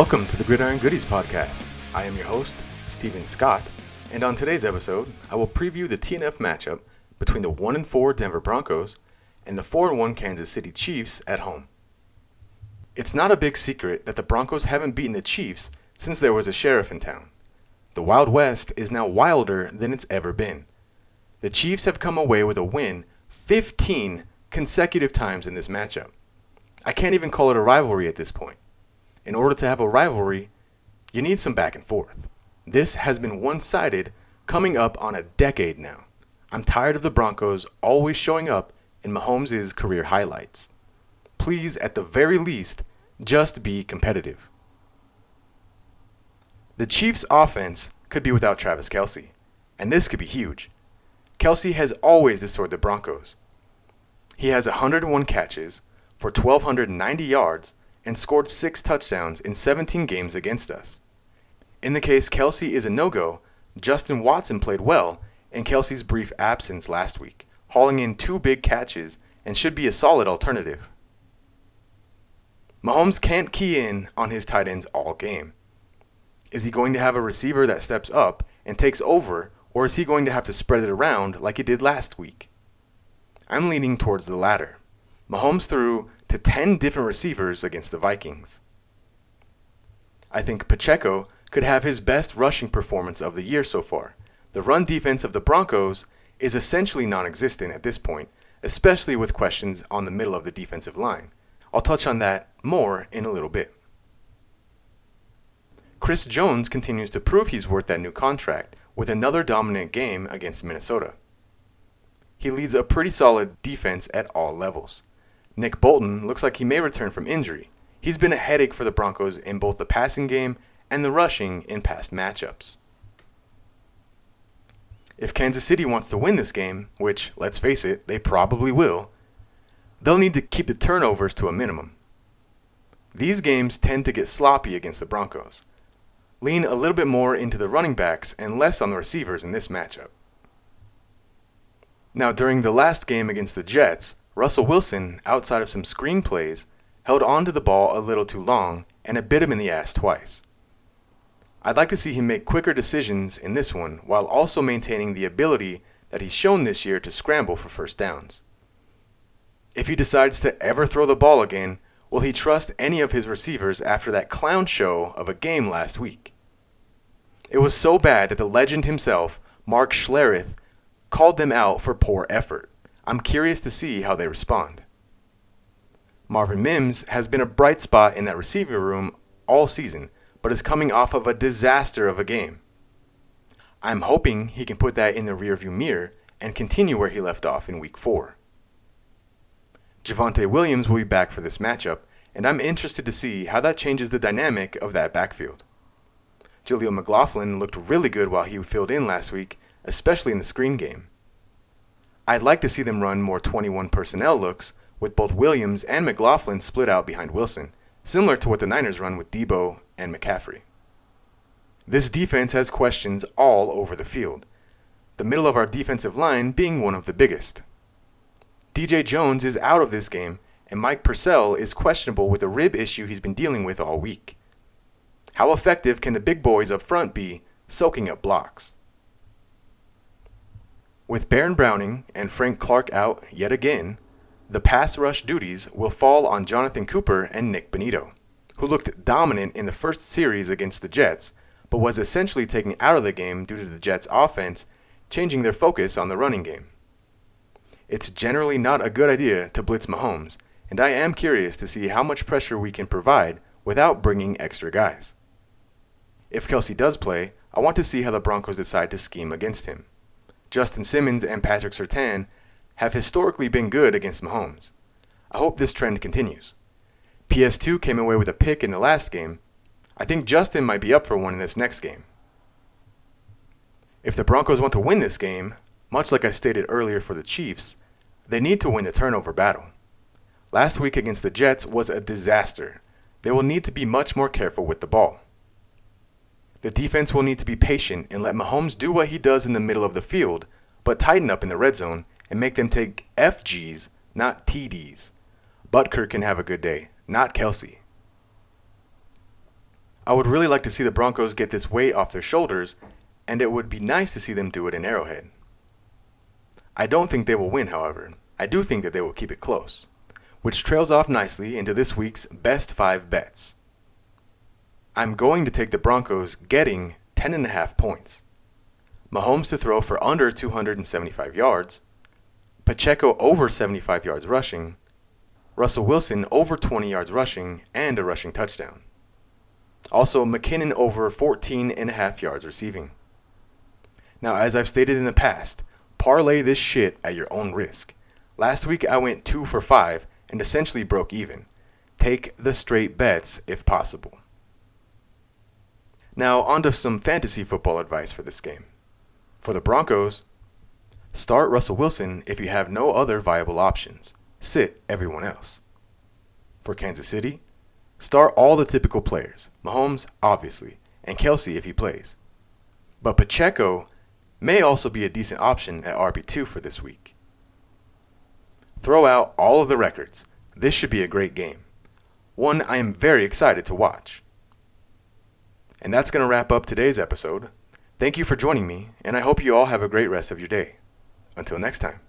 Welcome to the Gridiron Goodies podcast. I am your host, Stephen Scott, and on today's episode, I will preview the TNF matchup between the 1 and 4 Denver Broncos and the 4 and 1 Kansas City Chiefs at home. It's not a big secret that the Broncos haven't beaten the Chiefs since there was a sheriff in town. The Wild West is now wilder than it's ever been. The Chiefs have come away with a win 15 consecutive times in this matchup. I can't even call it a rivalry at this point. In order to have a rivalry, you need some back and forth. This has been one sided coming up on a decade now. I'm tired of the Broncos always showing up in Mahomes' career highlights. Please, at the very least, just be competitive. The Chiefs' offense could be without Travis Kelce, and this could be huge. Kelce has always destroyed the Broncos. He has 101 catches for 1,290 yards and scored six touchdowns in 17 games against us. In the case Kelce is a no go, Justin Watson played well in Kelce's brief absence last week, hauling in two big catches and should be a solid alternative. Mahomes can't key in on his tight ends all game. Is he going to have a receiver that steps up and takes over, or is he going to have to spread it around like he did last week? I'm leaning towards the latter. Mahomes threw to 10 different receivers against the Vikings. I think Pacheco could have his best rushing performance of the year so far. The run defense of the Broncos is essentially non existent at this point, especially with questions on the middle of the defensive line. I'll touch on that more in a little bit. Chris Jones continues to prove he's worth that new contract with another dominant game against Minnesota. He leads a pretty solid defense at all levels. Nick Bolton looks like he may return from injury. He's been a headache for the Broncos in both the passing game and the rushing in past matchups. If Kansas City wants to win this game, which, let's face it, they probably will, they'll need to keep the turnovers to a minimum. These games tend to get sloppy against the Broncos. Lean a little bit more into the running backs and less on the receivers in this matchup. Now, during the last game against the Jets, Russell Wilson, outside of some screen plays, held on to the ball a little too long and it bit him in the ass twice. I'd like to see him make quicker decisions in this one while also maintaining the ability that he's shown this year to scramble for first downs. If he decides to ever throw the ball again, will he trust any of his receivers after that clown show of a game last week? It was so bad that the legend himself, Mark Schlereth, called them out for poor effort. I'm curious to see how they respond. Marvin Mims has been a bright spot in that receiver room all season, but is coming off of a disaster of a game. I'm hoping he can put that in the rearview mirror and continue where he left off in week 4. Javonte Williams will be back for this matchup, and I'm interested to see how that changes the dynamic of that backfield. Jaleel McLaughlin looked really good while he filled in last week, especially in the screen game. I'd like to see them run more 21 personnel looks with both Williams and McLaughlin split out behind Wilson, similar to what the Niners run with Deebo and McCaffrey. This defense has questions all over the field, the middle of our defensive line being one of the biggest. DJ Jones is out of this game, and Mike Purcell is questionable with a rib issue he's been dealing with all week. How effective can the big boys up front be soaking up blocks? With Baron Browning and Frank Clark out yet again, the pass rush duties will fall on Jonathan Cooper and Nick Bonitto, who looked dominant in the first series against the Jets, but was essentially taken out of the game due to the Jets' offense changing their focus on the running game. It's generally not a good idea to blitz Mahomes, and I am curious to see how much pressure we can provide without bringing extra guys. If Kelce does play, I want to see how the Broncos decide to scheme against him. Justin Simmons and Patrick Surtain have historically been good against Mahomes. I hope this trend continues. PS2 came away with a pick in the last game. I think Justin might be up for one in this next game. If the Broncos want to win this game, much like I stated earlier for the Chiefs, they need to win the turnover battle. Last week against the Jets was a disaster. They will need to be much more careful with the ball. The defense will need to be patient and let Mahomes do what he does in the middle of the field, but tighten up in the red zone and make them take FGs, not TDs. Butker can have a good day, not Kelce. I would really like to see the Broncos get this weight off their shoulders, and it would be nice to see them do it in Arrowhead. I don't think they will win, however. I do think that they will keep it close, which trails off nicely into this week's best five bets. I'm going to take the Broncos getting 10.5 points. Mahomes to throw for under 275 yards, Pacheco over 75 yards rushing, Russell Wilson over 20 yards rushing and a rushing touchdown. Also, McKinnon over 14 and a half yards receiving. Now, as I've stated in the past, parlay this shit at your own risk. Last week I went 2 for 5 and essentially broke even. Take the straight bets if possible. Now, on to some fantasy football advice for this game. For the Broncos, start Russell Wilson if you have no other viable options. Sit everyone else. For Kansas City, start all the typical players Mahomes, obviously, and Kelce if he plays. But Pacheco may also be a decent option at RB2 for this week. Throw out all of the records. This should be a great game. One I am very excited to watch. And that's going to wrap up today's episode. Thank you for joining me, and I hope you all have a great rest of your day. Until next time.